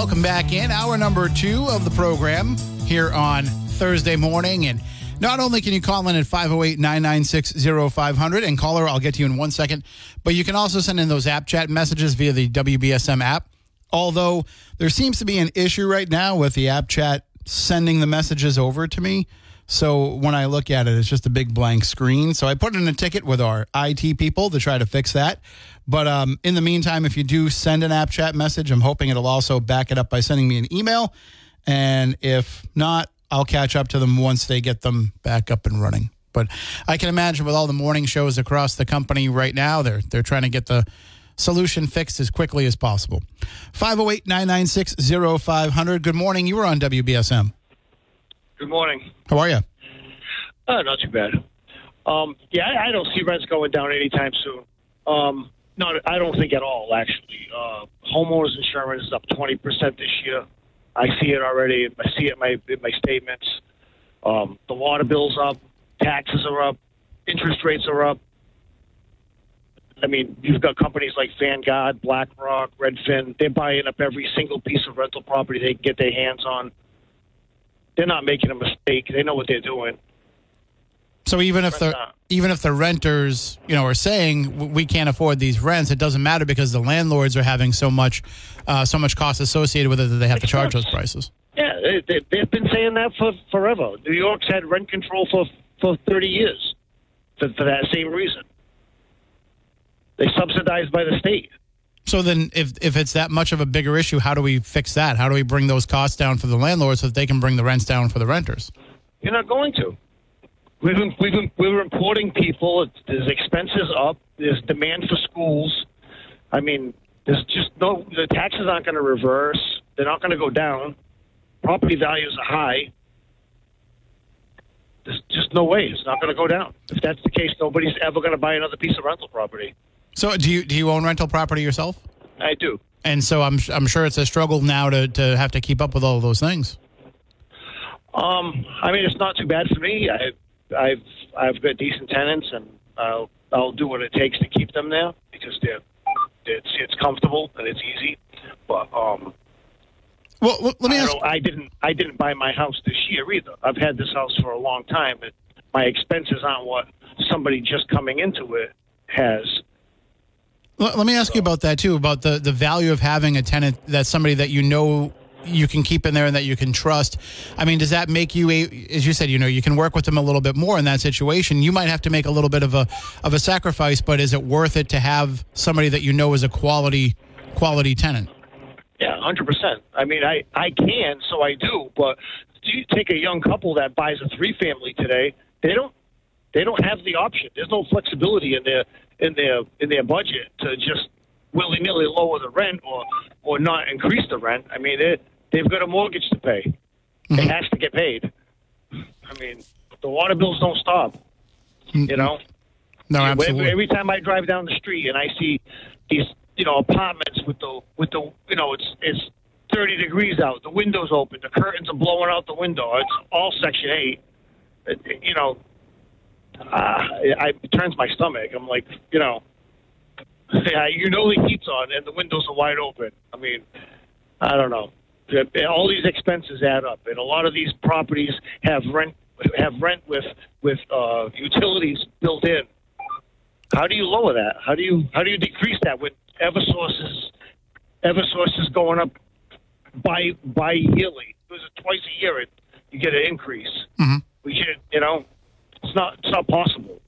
Welcome back in hour number two of the program here on Thursday morning. And not only can you call in at 508 996 0500 and caller, I'll get to you in one second, but you can also send in those app chat messages via the WBSM app. Although there seems to be an issue right now with the app chat sending the messages over to me. So when I look at it, it's just a big blank screen. So I put in a ticket with our IT people to try to fix that. But um, in the meantime, if you do send an app chat message, I'm hoping it'll also back it up by sending me an email. And if not, I'll catch up to them once they get them back up and running. But I can imagine with all the morning shows across the company right now, they're they're trying to get the solution fixed as quickly as possible. 508 996 0500. Good morning. You were on WBSM. Good morning. How are you? Uh, not too bad. Um, yeah, I, I don't see rents going down anytime soon. Um, not, I don't think at all. Actually, uh, homeowners insurance is up twenty percent this year. I see it already. I see it in my in my statements. Um, the water bills up, taxes are up, interest rates are up. I mean, you've got companies like Vanguard, BlackRock, Redfin. They're buying up every single piece of rental property they can get their hands on. They're not making a mistake. They know what they're doing. So even if the out. even if the renters, you know, are saying we can't afford these rents, it doesn't matter because the landlords are having so much, uh, so much cost associated with it that they have to charge those prices. Yeah, they, they, they've been saying that for forever. New York's had rent control for for 30 years for, for that same reason. They subsidized by the state. So then, if if it's that much of a bigger issue, how do we fix that? How do we bring those costs down for the landlords so that they can bring the rents down for the renters? You're not going to. We've been, we've been, we were importing people. It's, there's expenses up. There's demand for schools. I mean, there's just no. The taxes aren't going to reverse. They're not going to go down. Property values are high. There's just no way it's not going to go down. If that's the case, nobody's ever going to buy another piece of rental property. So do you do you own rental property yourself? I do. And so I'm I'm sure it's a struggle now to to have to keep up with all of those things. Um, I mean, it's not too bad for me. I, I've I've got decent tenants, and I'll I'll do what it takes to keep them there because they're it's it's comfortable and it's easy. But um, Well, let me I, ask. don't, I didn't I didn't buy my house this year either. I've had this house for a long time, and my expenses aren't what somebody just coming into it has. Let, let me ask you about that too. About the the value of having a tenant that's somebody that you know you can keep in there and that you can trust. I mean, does that make you a? As you said, you know, you can work with them a little bit more in that situation. You might have to make a little bit of a of a sacrifice, but is it worth it to have somebody that you know is a quality quality tenant? Yeah, hundred percent. I mean, I I can, so I do. But do you take a young couple that buys a three family today? They don't they don't have the option. There's no flexibility in their in their in their budget to just willy nilly lower the rent or or not increase the rent. I mean, they they've got a mortgage to pay. It has to get paid. I mean, the water bills don't stop. You know. No, Every, absolutely. every time I drive down the street and I see these, you know, apartments with the with the, you know, it's it's 30 degrees out, the windows open, the curtains are blowing out the window. It's all Section Eight. It, it- you know, uh, I, it turns my stomach. I'm like, you know, yeah, you know the heat's on and the windows are wide open. I mean, I don't know. All these expenses add up, and a lot of these properties have rent have rent with with uh, utilities built in. How do you lower that? How do you how do you decrease that with EverSource is EverSource is going up by by yearly? It was twice a year. It, you get an increase. Mm-hmm. We should, you know, it's not it's not possible.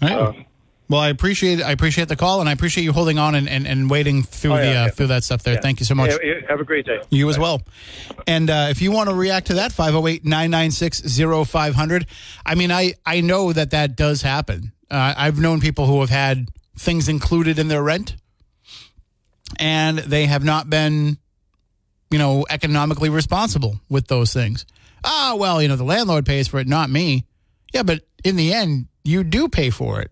Right. Uh, well, I appreciate I appreciate the call, and I appreciate you holding on and, and, and waiting through Oh, yeah, the uh, yeah. through that stuff there. Yeah. Thank you so much. Yeah, have a great day. You as well. And uh, if you want to react to that, 508 996 0500. I mean, I, I know that that does happen. Uh, I've known people who have had things included in their rent, and they have not been, you know, economically responsible with those things. Ah, well, you know, the landlord pays for it, not me. Yeah, but in the end, you do pay for it.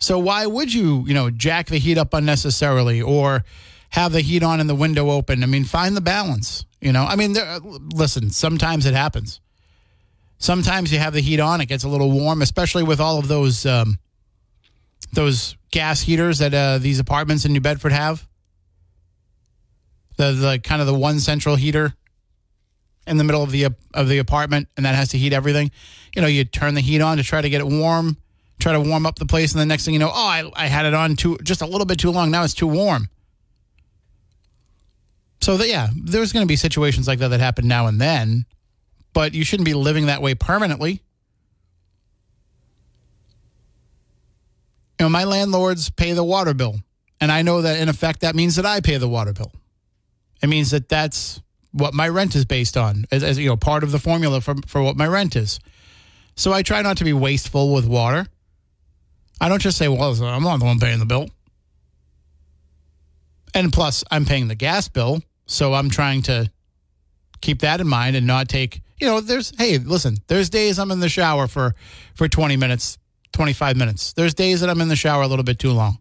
So why would you, you know, jack the heat up unnecessarily or have the heat on and the window open? I mean, find the balance. You know, I mean, there, listen, sometimes it happens. Sometimes you have the heat on, it gets a little warm, especially with all of those um, those gas heaters that uh, these apartments in New Bedford have. The the kind of the one central heater in the middle of the of the apartment, and that has to heat everything. You know, you turn the heat on to try to get it warm, try to warm up the place, and the next thing you know, oh, I, I had it on too just a little bit too long. Now it's too warm. So that yeah, there's going to be situations like that that happen now and then, but you shouldn't be living that way permanently. You know, my landlords pay the water bill, and I know that in effect that means that I pay the water bill. It means that that's what my rent is based on, as, as you know, part of the formula for for what my rent is. So I try not to be wasteful with water. I don't just say, "Well, I'm not the one paying the bill." And plus, I'm paying the gas bill, so I'm trying to keep that in mind and not take, you know, there's hey, listen, there's days I'm in the shower for for 20 minutes, 25 minutes. There's days that I'm in the shower a little bit too long.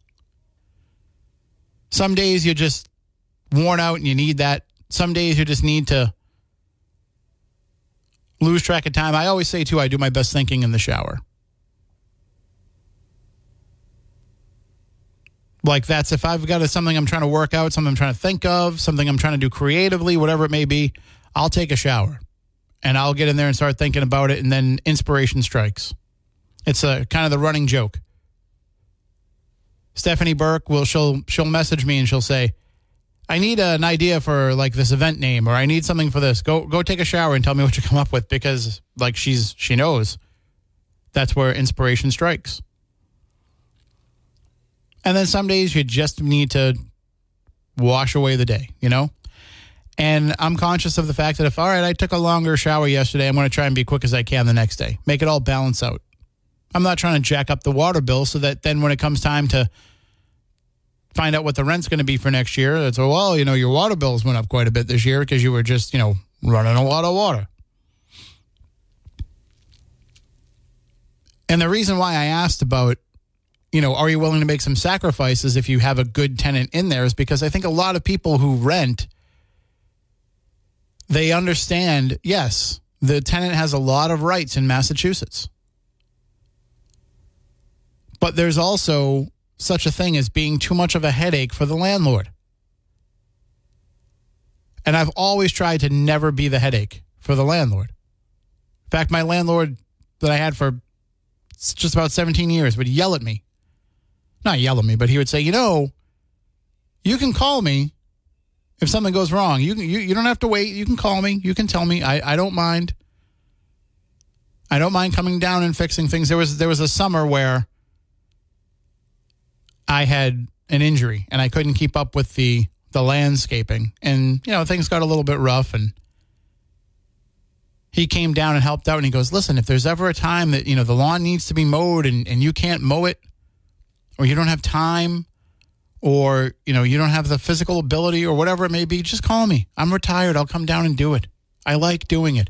Some days you're just worn out and you need that. Some days you just need to lose track of time. I always say too, I do my best thinking in the shower. Like that's if I've got a, something I'm trying to work out, something I'm trying to think of, something I'm trying to do creatively, whatever it may be, I'll take a shower and I'll get in there and start thinking about it, and then inspiration strikes. It's a kind of the running joke. Stephanie Burke will she'll she'll message me and she'll say, "I need an idea for like this event name, or I need something for this. Go go take a shower and tell me what you come up with because like she's she knows that's where inspiration strikes." And then some days you just need to wash away the day, you know? And I'm conscious of the fact that if, all right, I took a longer shower yesterday, I'm going to try and be quick as I can the next day. Make it all balance out. I'm not trying to jack up the water bill so that then when it comes time to find out what the rent's going to be for next year, it's, well, you know, your water bills went up quite a bit this year because you were just, you know, running a lot of water. And the reason why I asked about you know, are you willing to make some sacrifices if you have a good tenant in there? Is because I think a lot of people who rent, they understand, yes, the tenant has a lot of rights in Massachusetts. But there's also such a thing as being too much of a headache for the landlord. And I've always tried to never be the headache for the landlord. In fact, my landlord that I had for just about 17 years would yell at me not yell at me, but he would say, you know, you can call me if something goes wrong. You you, you don't have to wait. You can call me. You can tell me. I, I don't mind. I don't mind coming down and fixing things. There was there was a summer where I had an injury and I couldn't keep up with the the landscaping and you know things got a little bit rough and he came down and helped out and he goes listen if there's ever a time that you know the lawn needs to be mowed and, and you can't mow it or you don't have time or you know you don't have the physical ability or whatever it may be just call me. I'm retired. I'll come down and do it. I like doing it.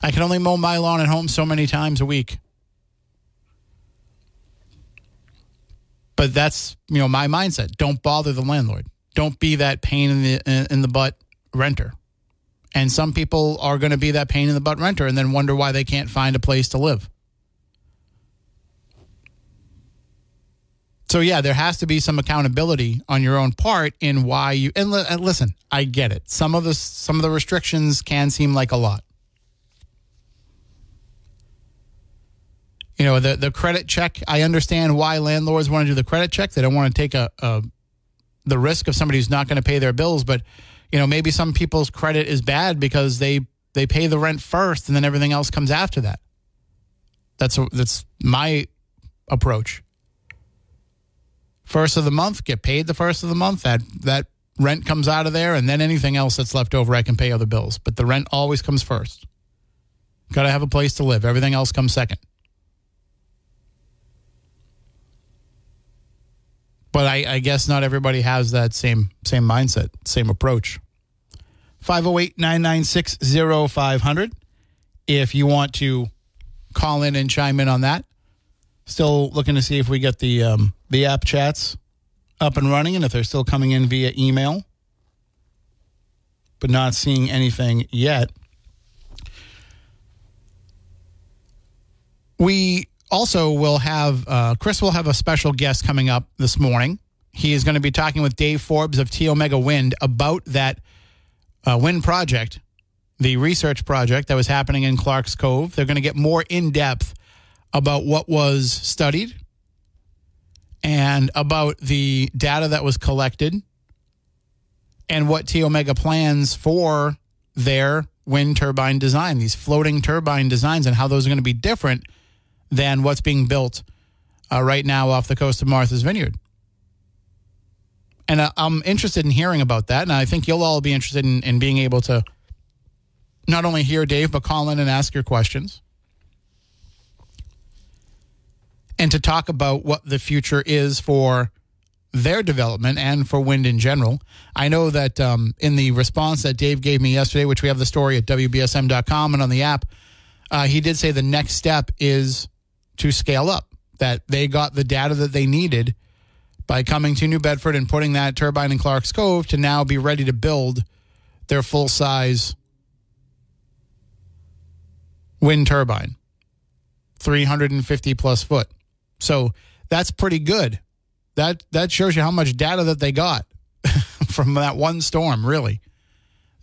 I can only mow my lawn at home so many times a week. But that's you know my mindset. Don't bother the landlord. Don't be that pain in the in the butt renter. And some people are going to be that pain in the butt renter and then wonder why they can't find a place to live So yeah, there has to be some accountability on your own part in why you and, and listen, I get it. Some of the some of the restrictions can seem like a lot. You know, the the credit check, I understand why landlords want to do the credit check. They don't want to take a, a the risk of somebody who's not going to pay their bills, but you know, maybe some people's credit is bad because they they pay the rent first and then everything else comes after that. That's that's my approach first of the month, get paid the first of the month. That that rent comes out of there, and then anything else that's left over, I can pay other bills. But the rent always comes first. Got to have a place to live. Everything else comes second. But I, I guess not everybody has that same same mindset, same approach. 508 996 0500 if you want to call in and chime in on that. Still looking to see if we get the um, the app chats up and running and if they're still coming in via email, but not seeing anything yet. We also will have uh, Chris will have a special guest coming up this morning. He is going to be talking with Dave Forbes of T Omega Wind about that uh, wind project, the research project that was happening in Clark's Cove. They're going to get more in depth about what was studied and about the data that was collected and what T Omega plans for their wind turbine design, these floating turbine designs, and how those are going to be different than what's being built uh, right now off the coast of Martha's Vineyard. And uh, I'm interested in hearing about that. And I think you'll all be interested in, in being able to not only hear Dave, but call in and ask your questions. And to talk about what the future is for their development and for wind in general. I know that um, in the response that Dave gave me yesterday, which we have the story at WBSM.com and on the app, uh, he did say the next step is to scale up, that they got the data that they needed by coming to New Bedford and putting that turbine in Clark's Cove to now be ready to build their full size wind turbine, 350 plus foot. So that's pretty good. That that shows you how much data that they got from that one storm, really.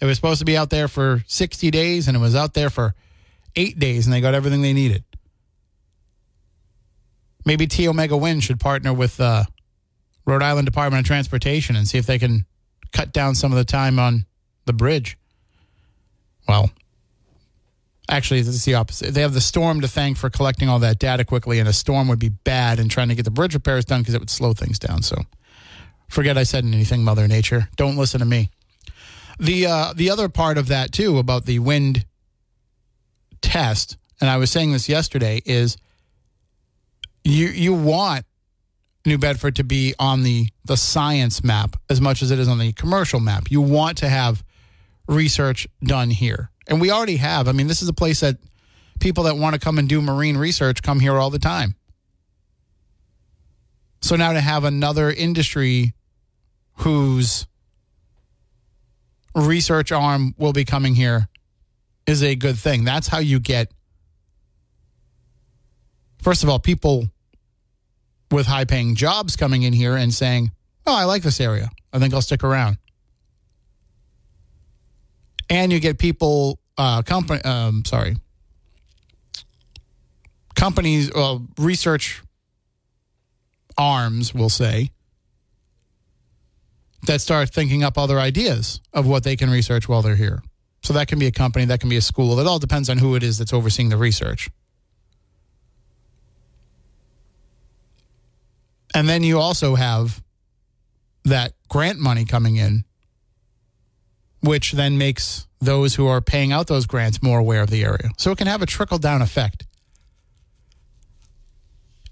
It was supposed to be out there for 60 days and it was out there for 8 days and they got everything they needed. Maybe T Omega Wind should partner with uh, Rhode Island Department of Transportation and see if they can cut down some of the time on the bridge. Well, actually, is the opposite. They have the storm to thank for collecting all that data quickly, and a storm would be bad in trying to get the bridge repairs done because it would slow things down. So forget I said anything, Mother Nature. Don't listen to me. The uh, the other part of that too about the wind test, and I was saying this yesterday, is you you want New Bedford to be on the the science map as much as it is on the commercial map. You want to have research done here. And we already have. I mean, this is a place that people that want to come and do marine research come here all the time. So now to have another industry whose research arm will be coming here is a good thing. That's how you get, first of all, people with high paying jobs coming in here and saying, Oh, I like this area. I think I'll stick around. And you get people, uh, company, um, sorry, companies, uh, research arms, we'll say, that start thinking up other ideas of what they can research while they're here. So that can be a company, that can be a school. It all depends on who it is that's overseeing the research. And then you also have that grant money coming in, which then makes those who are paying out those grants more aware of the area. So it can have a trickle down effect.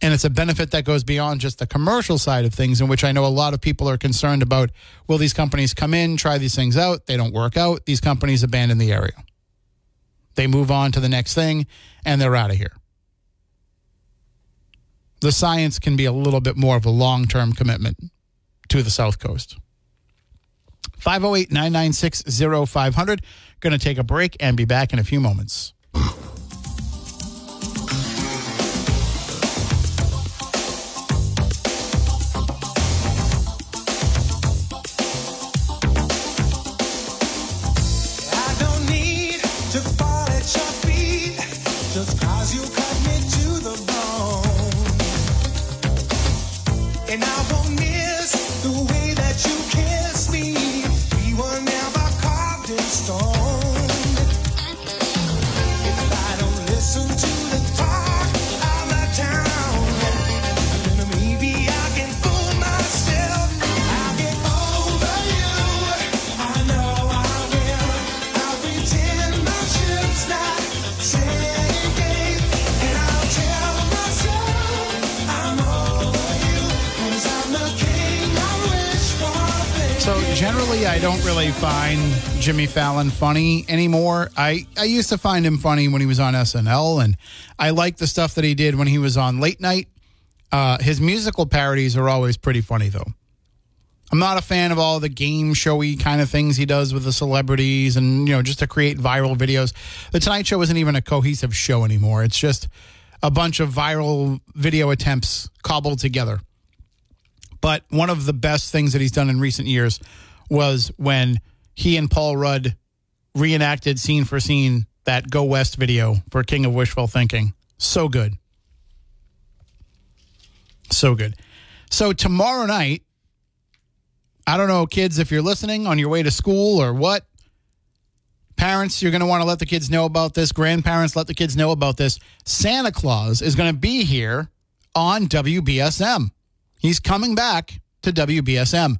And it's a benefit that goes beyond just the commercial side of things, in which I know a lot of people are concerned about will these companies come in, try these things out? They don't work out. These companies abandon the area. They move on to the next thing and they're out of here the science can be a little bit more of a long term commitment to the South Coast. 508 996 0500. Going to take a break and be back in a few moments. Find Jimmy Fallon funny anymore. I, I used to find him funny when he was on SNL, and I like the stuff that he did when he was on Late Night. Uh, his musical parodies are always pretty funny, though. I'm not a fan of all the game showy kind of things he does with the celebrities and, you know, just to create viral videos. The Tonight Show isn't even a cohesive show anymore. It's just a bunch of viral video attempts cobbled together. But one of the best things that he's done in recent years was when he and Paul Rudd reenacted scene for scene that Go West video for King of Wishful Thinking. So good. So good. So tomorrow night, I don't know, kids, if you're listening on your way to school or what, parents, you're going to want to let the kids know about this. Grandparents, let the kids know about this. Santa Claus is going to be here on WBSM. He's coming back to WBSM.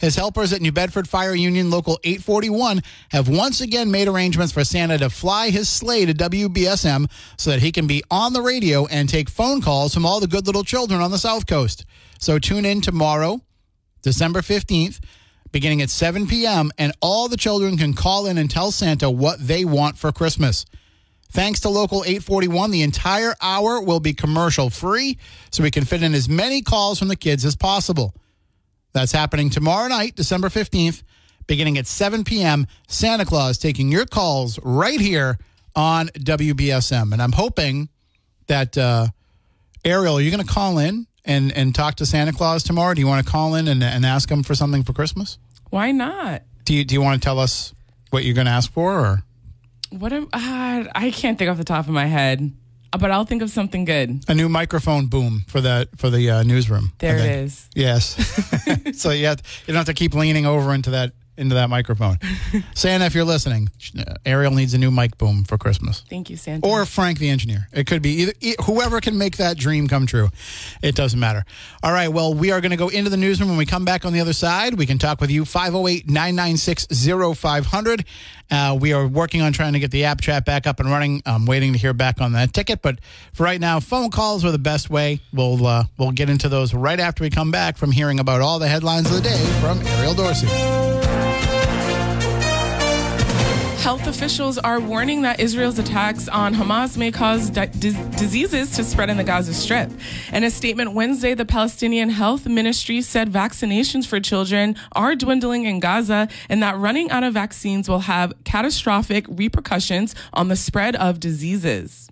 His helpers at New Bedford Fire Union Local 841 have once again made arrangements for Santa to fly his sleigh to WBSM so that he can be on the radio and take phone calls from all the good little children on the South Coast. So tune in tomorrow, December 15th, beginning at 7 p.m., and all the children can call in and tell Santa what they want for Christmas. Thanks to Local 841, the entire hour will be commercial free, so we can fit in as many calls from the kids as possible. That's happening tomorrow night, December 15th, beginning at 7 p.m. Santa Claus taking your calls right here on WBSM. And I'm hoping that, uh, Ariel, are you going to call in and, and talk to Santa Claus tomorrow? Do you want to call in and, and ask him for something for Christmas? Why not? Do you, do you want to tell us what you're going to ask for? Or? What am uh, I can't think off the top of my head, but I'll think of something good. A new microphone boom for that for the uh, newsroom. There it is. Yes. so you have to, you don't have to keep leaning over into that into that microphone. Santa, if you're listening, Ariel needs a new mic boom for Christmas. Thank you, Santa. Or Frank the engineer. It could be either whoever can make that dream come true. It doesn't matter. All right. Well, we are going to go into the newsroom. When we come back on the other side, we can talk with you 508 996 0500. Uh, we are working on trying to get the app chat back up and running. I'm waiting to hear back on that ticket, but for right now, phone calls are the best way. We'll uh, we'll get into those right after we come back from hearing about all the headlines of the day from Ariel Dorsey. Health officials are warning that Israel's attacks on Hamas may cause di- dis- diseases to spread in the Gaza Strip. In a statement Wednesday, the Palestinian Health Ministry said vaccinations for children are dwindling in Gaza and that running out of vaccines will have catastrophic repercussions on the spread of diseases.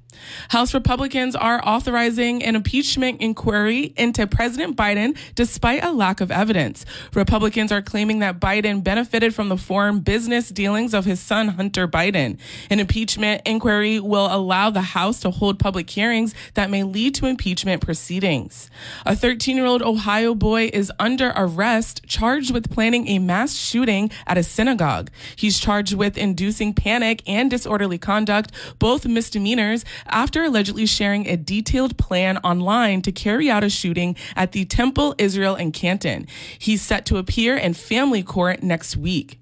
House Republicans are authorizing an impeachment inquiry into President Biden despite a lack of evidence. Republicans are claiming that Biden benefited from the foreign business dealings of his son, Hunter Biden. An impeachment inquiry will allow the House to hold public hearings that may lead to impeachment proceedings. A 13 year old Ohio boy is under arrest, charged with planning a mass shooting at a synagogue. He's charged with inducing panic and disorderly conduct, both misdemeanors after allegedly sharing a detailed plan online to carry out a shooting at the Temple Israel in Canton. He's set to appear in family court next week.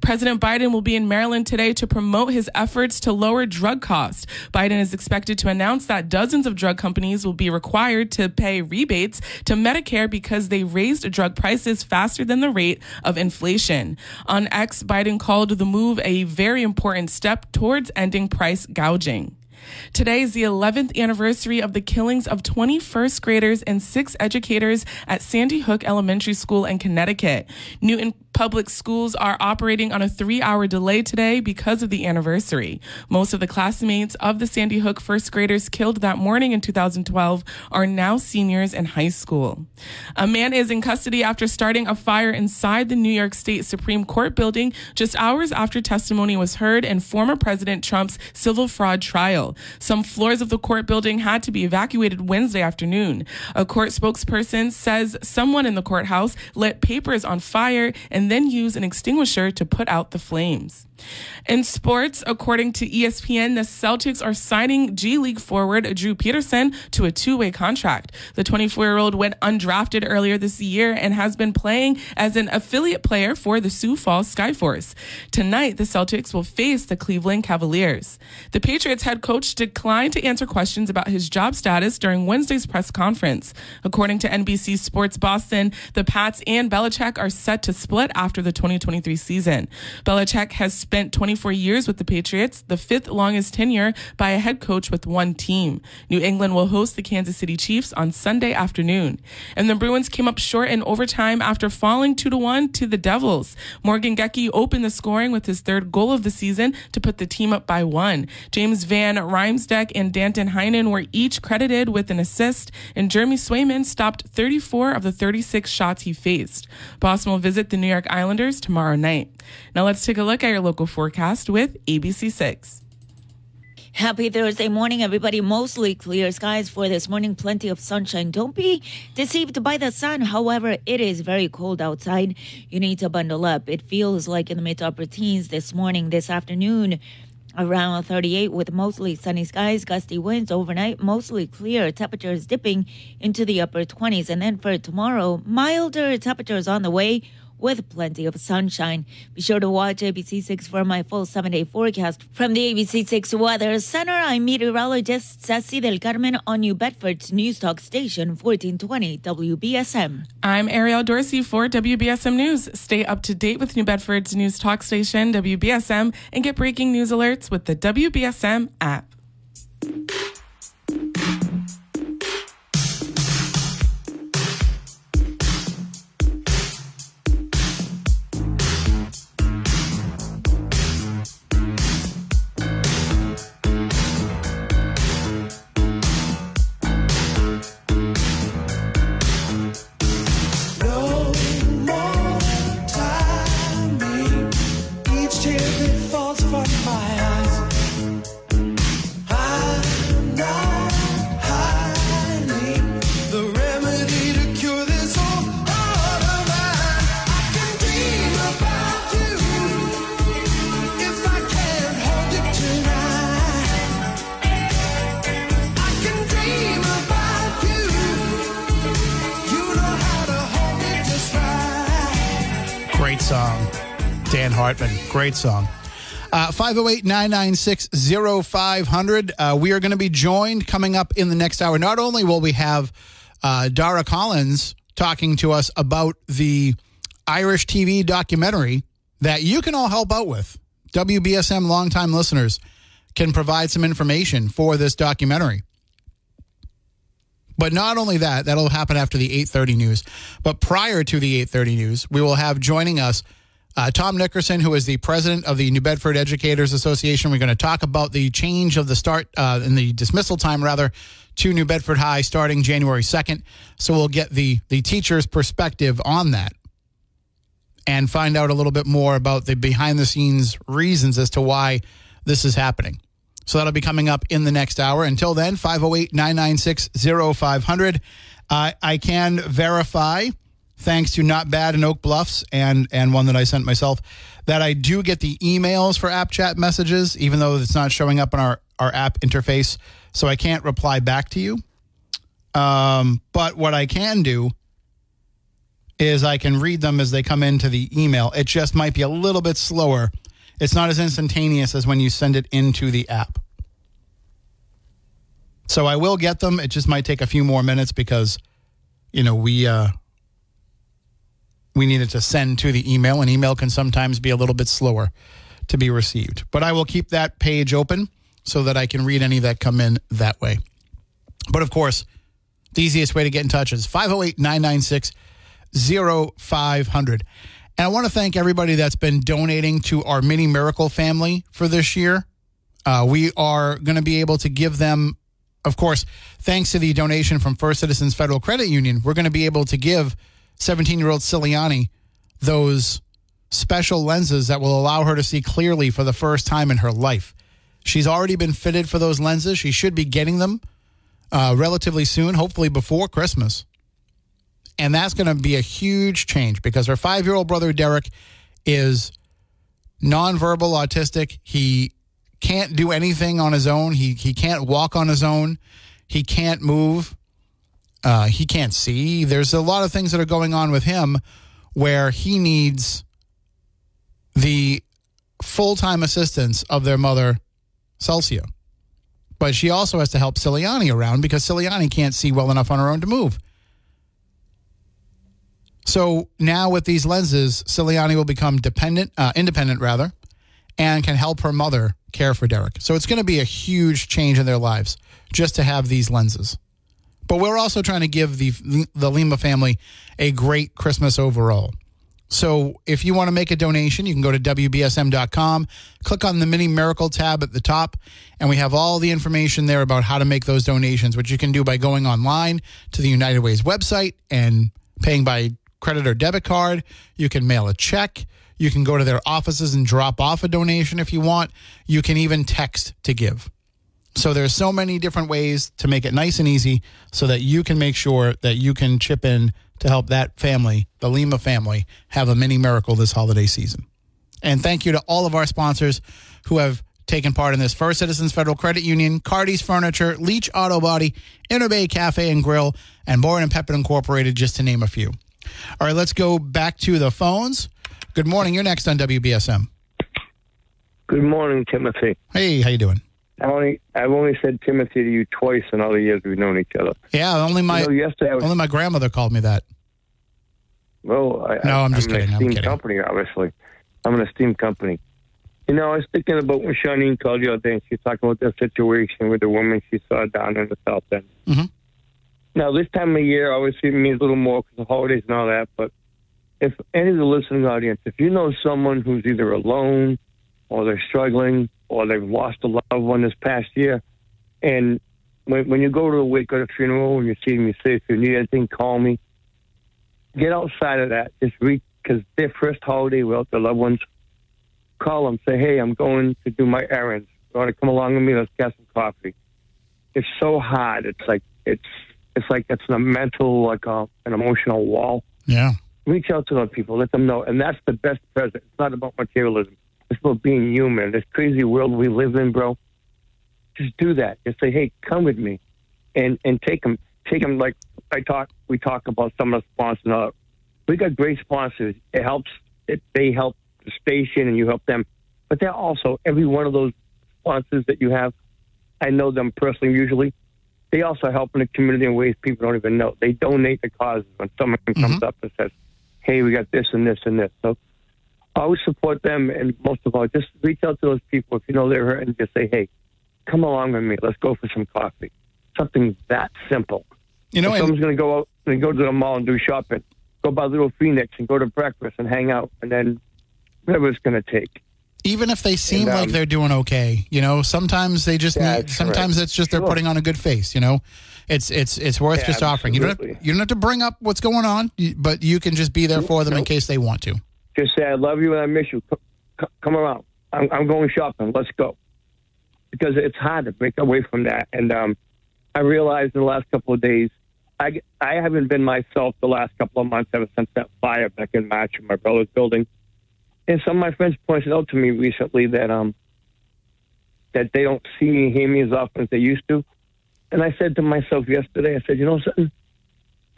President Biden will be in Maryland today to promote his efforts to lower drug costs. Biden is expected to announce that dozens of drug companies will be required to pay rebates to Medicare because they raised drug prices faster than the rate of inflation. On X, Biden called the move a very important step towards ending price gouging. Today is the 11th anniversary of the killings of 20 first graders and six educators at Sandy Hook Elementary School in Connecticut. Newtown Public schools are operating on a three hour delay today because of the anniversary. Most of the classmates of the Sandy Hook first graders killed that morning in 2012 are now seniors in high school. A man is in custody after starting a fire inside the New York State Supreme Court building just hours after testimony was heard in former President Trump's civil fraud trial. Some floors of the court building had to be evacuated Wednesday afternoon. A court spokesperson says someone in the courthouse lit papers on fire and then used an extinguisher to put out the flames. In sports, according to ESPN, the Celtics are signing G League forward Drew Peterson to a two way contract. The 24 year old went undrafted earlier this year and has been playing as an affiliate player for the Sioux Falls Skyforce. Tonight, the Celtics will face the Cleveland Cavaliers. The Patriots head coach declined to answer questions about his job status during Wednesday's press conference. According to NBC Sports Boston, the Pats and Belichick are set to split after the 2023 season. Belichick has spent 24 years with the Patriots, the fifth longest tenure by a head coach with one team. New England will host the Kansas City Chiefs on Sunday afternoon. And the Bruins came up short in overtime after falling 2 to 1 to the Devils. Morgan Geekie opened the scoring with his third goal of the season to put the team up by one. James Van Riemsdyk and Danton Heinen were each credited with an assist, and Jeremy Swayman stopped 34 of the 36 shots he faced. Boston will visit the New York Islanders tomorrow night. Now let's take a look at your local forecast with ABC6. Happy Thursday morning, everybody. Mostly clear skies for this morning. Plenty of sunshine. Don't be deceived by the sun. However, it is very cold outside. You need to bundle up. It feels like in the mid to upper teens this morning, this afternoon. Around 38 with mostly sunny skies, gusty winds overnight, mostly clear, temperatures dipping into the upper 20s. And then for tomorrow, milder temperatures on the way with plenty of sunshine. Be sure to watch ABC6 for my full seven day forecast. From the ABC6 Weather Center, I'm meteorologist Ceci del Carmen on New Bedford's News Talk Station 1420 WBSM. I'm Ariel Dorsey for WBSM News. Stay up to date with New Bedford's News Talk Station, WBSM, and get breaking news alerts with the WBSM app. Great song. Uh, 508 996 0500. Uh, We are going to be joined coming up in the next hour. Not only will we have uh, Dara Collins talking to us about the Irish TV documentary that you can all help out with. WBSM longtime listeners can provide some information for this documentary. But not only that, that'll happen after the 8:30 news. But prior to the 8:30 news, we will have joining us uh, Tom Nickerson, who is the president of the New Bedford Educators Association. We're going to talk about the change of the start uh, in the dismissal time, rather, to New Bedford High starting January 2nd. So we'll get the the teacher's perspective on that and find out a little bit more about the behind the scenes reasons as to why this is happening. So that'll be coming up in the next hour. Until then, 508 996 0500. I can verify, thanks to Not Bad in Oak Bluffs and, and one that I sent myself, that I do get the emails for app chat messages, even though it's not showing up on our, our app interface. So I can't reply back to you. Um, but what I can do is I can read them as they come into the email. It just might be a little bit slower. It's not as instantaneous as when you send it into the app. So I will get them. It just might take a few more minutes because, you know, we uh, we needed to send to the email, and email can sometimes be a little bit slower to be received. But I will keep that page open so that I can read any that come in that way. But of course, the easiest way to get in touch is 508 996 0500. And I want to thank everybody that's been donating to our Mini Miracle family for this year. Uh, we are going to be able to give them, of course, thanks to the donation from First Citizens Federal Credit Union, we're going to be able to give 17 year old Ciliani those special lenses that will allow her to see clearly for the first time in her life. She's already been fitted for those lenses. She should be getting them uh, relatively soon, hopefully before Christmas. And that's going to be a huge change because her five year old brother, Derek, is nonverbal autistic. He can't do anything on his own. He he can't walk on his own. He can't move. Uh, he can't see. There's a lot of things that are going on with him where he needs the full time assistance of their mother, Celsia. But she also has to help Ciliani around because Ciliani can't see well enough on her own to move. So now with these lenses, Ciliani will become dependent, uh, independent rather, and can help her mother care for Derek. So it's going to be a huge change in their lives just to have these lenses. But we're also trying to give the the Lima family a great Christmas overall. So if you want to make a donation, you can go to WBSM.com, click on the mini miracle tab at the top, and we have all the information there about how to make those donations, which you can do by going online to the United Ways website and paying by credit or debit card. You can mail a check. You can go to their offices and drop off a donation if you want. You can even text to give. So there's so many different ways to make it nice and easy so that you can make sure that you can chip in to help that family, the Lima family, have a mini miracle this holiday season. And thank you to all of our sponsors who have taken part in this First Citizens Federal Credit Union, Cardi's Furniture, Leach Auto Body, Inner Bay Cafe and Grill, and Boren and Pepin Incorporated, just to name a few. All right, let's go back to the phones. Good morning. You're next on WBSM. Good morning, Timothy. Hey, how you doing? I only I've only said Timothy to you twice in all the years we've known each other. Yeah, only my you know, yesterday was only my grandmother called me that. well. I, No, I'm just kidding, I'm esteemed kidding. company, obviously. I'm an esteemed company. You know, I was thinking about when Charlene called you other day and she was talking about that situation with the woman she saw down in the South End. Mhm. Now, this time of year obviously it means a little more because of holidays and all that. But if any of the listening audience, if you know someone who's either alone or they're struggling or they've lost a loved one this past year, and when, when you go to a wake or a funeral and you see them, you say, if you need anything, call me. Get outside of that. Just reach, because their first holiday without their loved ones, call them. Say, hey, I'm going to do my errands. You want to come along with me? Let's get some coffee. It's so hard. It's like, it's, it's like it's a mental, like a, an emotional wall Yeah. reach out to those people, let them know, and that's the best present. It's not about materialism. It's about being human. This crazy world we live in, bro. Just do that. Just say, hey, come with me, and and take them, take them. Like I talk, we talk about some of the sponsors. that. We got great sponsors. It helps. It, they help the station, and you help them. But they're also every one of those sponsors that you have. I know them personally. Usually, they also help in the community in ways people don't even know. They donate to causes when someone mm-hmm. comes up and says, "Hey, we got this and this and this." So always support them, and most of all, just reach out to those people if you know they're hurting. Just say, "Hey, come along with me. Let's go for some coffee." Something that simple. You know, if someone's going to go out and go to the mall and do shopping, go by Little Phoenix and go to breakfast and hang out, and then whatever it's going to take. even if they seem And, like um, they're doing okay, you know, sometimes they just need. Sometimes right. it's just they're Sure. putting on a good face. You know, it's it's it's worth Yeah, just offering. You don't have, you don't have to bring up what's going on, but you can just be there for them in case they want to. Just say, I love you and I miss you. C- c- come around. I'm, I'm going shopping. Let's go. Because it's hard to break away from that. And um, I realized in the last couple of days, I, I haven't been myself the last couple of months ever since that fire back in March in my brother's building. And some of my friends pointed out to me recently that um that they don't see me, hear me as often as they used to. And I said to myself yesterday, I said, you know something?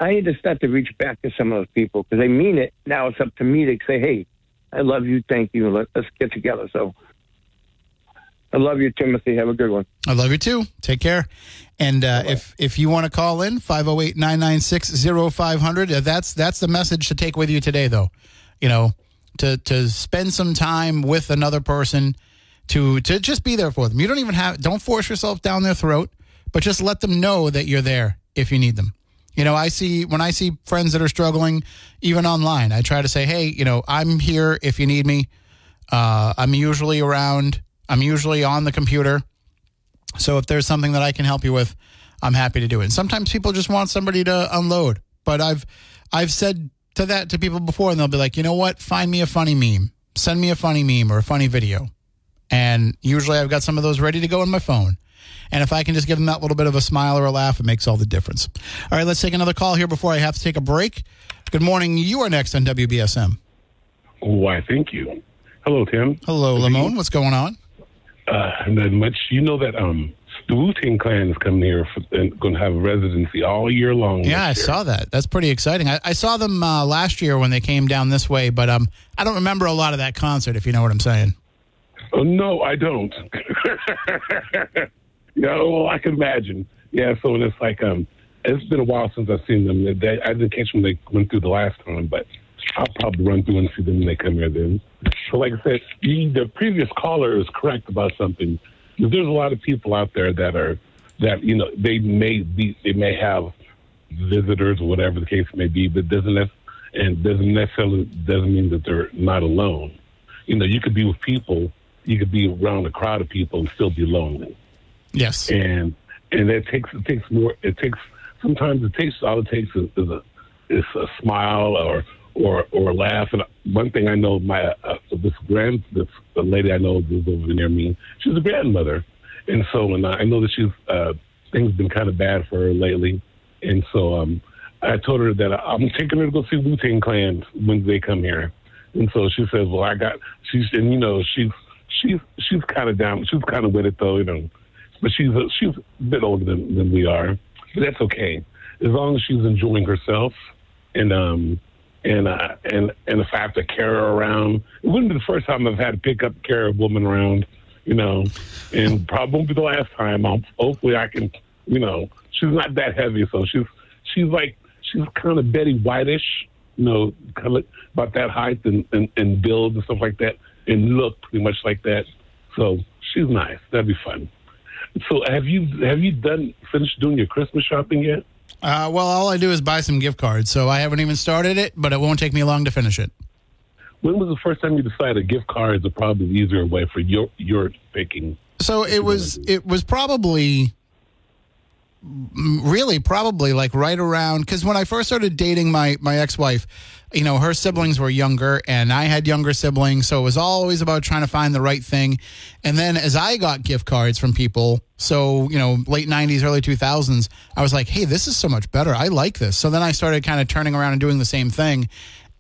I need to start to reach back to some of those people because they mean it. Now it's up to me to say, hey, I love you, thank you, let, let's get together. So I love you, Timothy. Have a good one. I love you too. Take care. And uh, if if you want to call in 508-996-0500, uh, that's that's the message to take with you today though. You know, to to spend some time with another person to to just be there for them. You don't even have don't force yourself down their throat, but just let them know that you're there if you need them. You know, I see when I see friends that are struggling even online, I try to say, "Hey, you know, I'm here if you need me. Uh, I'm usually around. I'm usually on the computer. So if there's something that I can help you with, I'm happy to do it. And sometimes people just want somebody to unload. But I've I've said to that to people before, and they'll be like, you know what? Find me a funny meme. Send me a funny meme or a funny video. And usually I've got some of those ready to go on my phone. And if I can just give them that little bit of a smile or a laugh, it makes all the difference. All right, let's take another call here before I have to take a break. Good morning. You are next on WBSM. Why, thank you. Hello, Tim. Hello, Lamone. What's going on? Uh, not much. You know that um, the Wu Tang Clan is coming here for, and going to have a residency all year long. Yeah, I year. saw that. That's pretty exciting. I, I saw them uh, last year when they came down this way, but um, I don't remember a lot of that concert. If you know what I'm saying. Oh, no, I don't. yeah, well, I can imagine. Yeah, so it's like um, it's been a while since I've seen them. They, I didn't catch them when they went through the last time, but I'll probably run through and see them when they come here then. So, like I said, the, the previous caller is correct about something. There's a lot of people out there that are that you know they may be they may have visitors or whatever the case may be, but doesn't nec- and doesn't necessarily doesn't mean that they're not alone. You know, you could be with people, you could be around a crowd of people and still be lonely Yes. and and it takes it takes more it takes sometimes it takes all it takes is, is a is a smile or or or a laugh. And one thing I know my uh, this grand this the lady I know who's over near me she's a grandmother. And so and I know that she's uh things been kind of bad for her lately. And so um I told her that I'm taking her to go see Wu Tang Clan when they come here. And so she says well I got she's and you know she's she's she's kind of down she's kind of with it though you know but she's a, she's a bit older than, than we are. But that's okay, as long as she's enjoying herself and um and uh, and and if I have to carry her around, it wouldn't be the first time I've had to pick up carry a woman around, you know, and probably won't be the last time. I'll, hopefully, I can, you know, she's not that heavy, so she's she's like she's kind of Betty Whitish, you know, kind of about that height and, and and build and stuff like that, and look pretty much like that. So she's nice. That'd be fun. So have you have you done finished doing your Christmas shopping yet? Uh, well, all I do is buy some gift cards, so I haven't even started it, but it won't take me long to finish it. When was the first time you decided gift cards are probably the easier way for your your picking? So it was it was probably really probably like right around because when I first started dating my my ex wife, you know, her siblings were younger and I had younger siblings, so it was always about trying to find the right thing. And then as I got gift cards from people, so you know, late '90s, early 2000s, I was like, hey, this is so much better. I like this. So then I started kind of turning around and doing the same thing.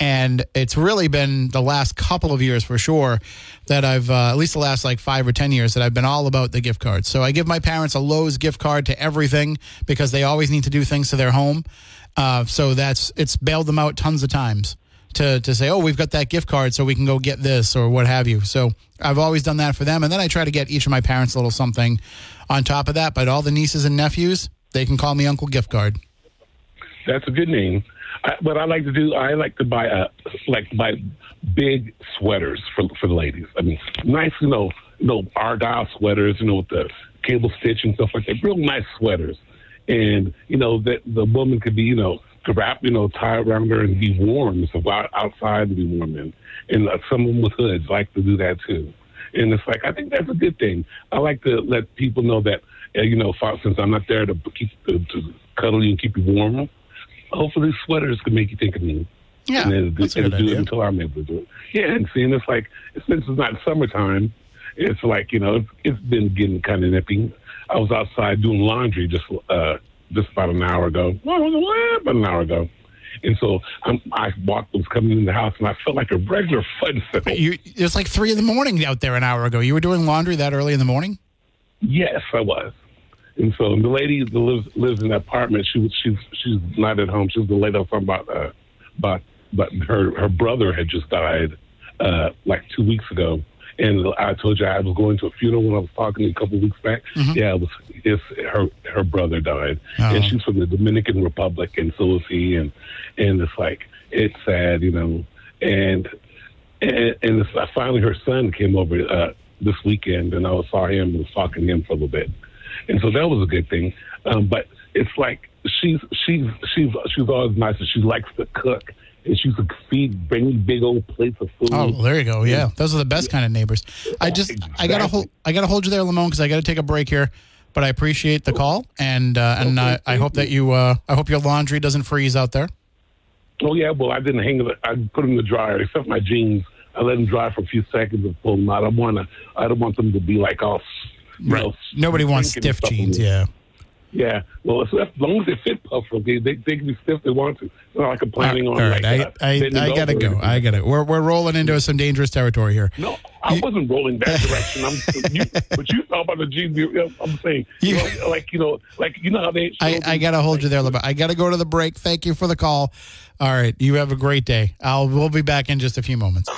And it's really been the last couple of years for sure that I've, uh, at least the last like five or 10 years, that I've been all about the gift cards. So I give my parents a Lowe's gift card to everything because they always need to do things to their home. Uh, so that's, it's bailed them out tons of times to, to say, oh, we've got that gift card so we can go get this or what have you. So I've always done that for them. And then I try to get each of my parents a little something on top of that. But all the nieces and nephews, they can call me Uncle Gift Card. That's a good name. What I like to do, I like to buy uh, like buy big sweaters for for the ladies. I mean, nice, you know, you know, argyle sweaters, you know, with the cable stitch and stuff like that. Real nice sweaters, and you know that the woman could be, you know, could wrap, you know, tie around her and be warm, so outside and be warm. And and uh, them with hoods like to do that too. And it's like I think that's a good thing. I like to let people know that, uh, you know, since I'm not there to keep to, to cuddle you and keep you warm. Hopefully, sweaters can make you think of me. Yeah, and then that's a good do idea. it until I'm able to do it. Yeah, and seeing it's like since it's not summertime, it's like you know it's, it's been getting kind of nippy. I was outside doing laundry just uh just about an hour ago. Well, about an hour ago. And so I'm, I walked, was coming in the house, and I felt like a regular fun. You, it was like three in the morning out there an hour ago. You were doing laundry that early in the morning? Yes, I was. And so the lady that lives lives in the apartment, she was she's she's not at home. She was the lady I was talking about uh about but her her brother had just died uh like two weeks ago. And I told you I was going to a funeral when I was talking a couple of weeks back. Yeah, it was it's her her brother died. Oh. And she's from the Dominican Republic and so is he and and it's like it's sad, you know. And and, and it's, finally her son came over uh, this weekend, and I saw him and was talking to him for a little bit, and so that was a good thing. Um, but it's like she's she's she's she's always nice, and she likes to cook, and she could feed bring me big old plates of food. Oh, well, there you go. Yeah, those are the best kind of neighbors. I just, I gotta hold, I gotta hold you there, Lamone, because I gotta take a break here. But I appreciate the call, and uh, and Okay, I thank hope that you, uh, I hope your laundry doesn't freeze out there. Oh yeah, well I didn't hang it. I put them in the dryer, except my jeans. I let them dry for a few seconds and pull them out. I want to. I don't want them to be like all. You know, Nobody wants stiff jeans. Yeah. Yeah. Well, as, long as they fit Buffalo, they, they can be stiff they want to. It's not like I'm on right, like I, uh, I, I gotta go. anything. I gotta. We're we're rolling into some dangerous territory here. No, I wasn't rolling that direction. I'm, you, but you thought about the jeans. I'm saying, you know, like you know, like you know how they. I, I gotta hold you there, LeBron. I gotta go to the break. Thank you for the call. All right, you have a great day. I'll we'll be back in just a few moments.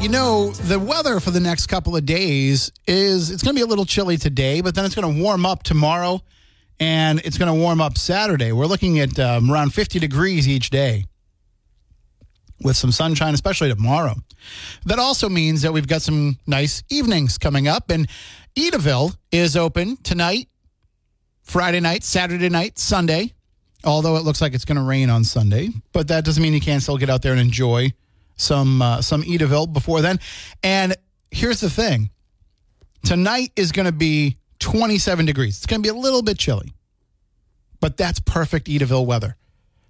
You know the weather for the next couple of days is it's going to be a little chilly today, but then it's going to warm up tomorrow, and it's going to warm up Saturday. We're looking at um, around 50 degrees each day with some sunshine, especially tomorrow. That also means that we've got some nice evenings coming up, and Edaville is open tonight, Friday night, Saturday night, Sunday. Although it looks like it's going to rain on Sunday, but that doesn't mean you can't still get out there and enjoy some uh, some Edaville before then. And here's the thing: tonight is going to be 27 degrees. It's going to be a little bit chilly, but that's perfect Edaville weather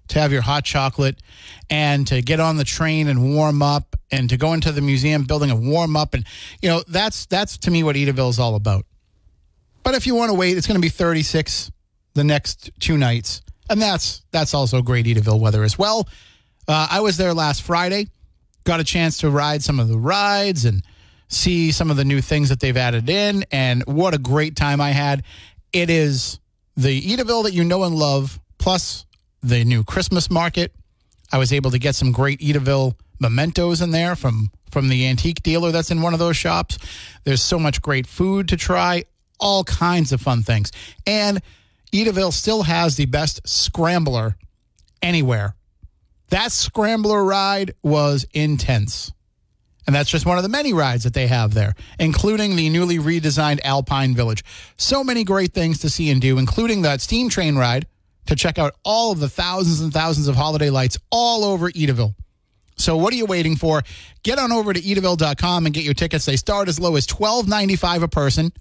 to have your hot chocolate and to get on the train and warm up and to go into the museum building and warm up and you know that's that's to me what Edaville is all about. But if you want to wait, it's going to be 36 the next two nights, and that's that's also great Edaville weather as well. Uh, I was there last Friday, got a chance to ride some of the rides and see some of the new things that they've added in, and what a great time I had! It is the Edaville that you know and love, plus the new Christmas market. I was able to get some great Edaville mementos in there from from the antique dealer that's in one of those shops. There's so much great food to try, all kinds of fun things. And Edaville still has the best scrambler anywhere. That scrambler ride was intense. And that's just one of the many rides that they have there, including the newly redesigned Alpine Village. So many great things to see and do, including that steam train ride to check out all of the thousands and thousands of holiday lights all over Edaville. So what are you waiting for? Get on over to edaville.com and get your tickets. They start as low as $12.95 a person.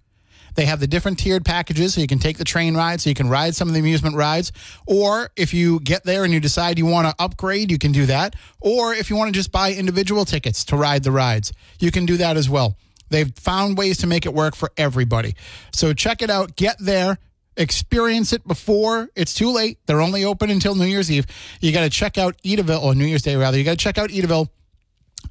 They have the different tiered packages so you can take the train ride, so you can ride some of the amusement rides. Or if you get there and you decide you want to upgrade, you can do that. Or if you want to just buy individual tickets to ride the rides, you can do that as well. They've found ways to make it work for everybody. So check it out. Get there. Experience it before it's too late. They're only open until New Year's Eve. You got to check out Edaville, or New Year's Day rather. You got to check out Edaville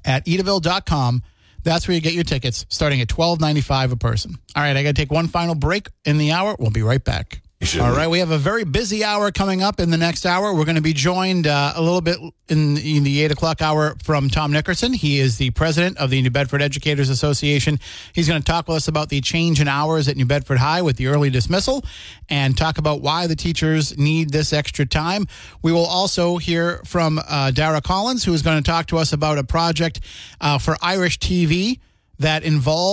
at edaville.com. That's where you get your tickets, starting at twelve ninety five a person. All right, I got to take one final break in the hour. We'll be right back. All right, we have a very busy hour coming up in the next hour. We're going to be joined uh, a little bit in, in the eight o'clock hour from Tom Nickerson. He is the president of the New Bedford Educators Association. He's going to talk with us about the change in hours at New Bedford High with the early dismissal and talk about why the teachers need this extra time. We will also hear from uh, Dara Collins, who is going to talk to us about a project uh, for Irish TV that involves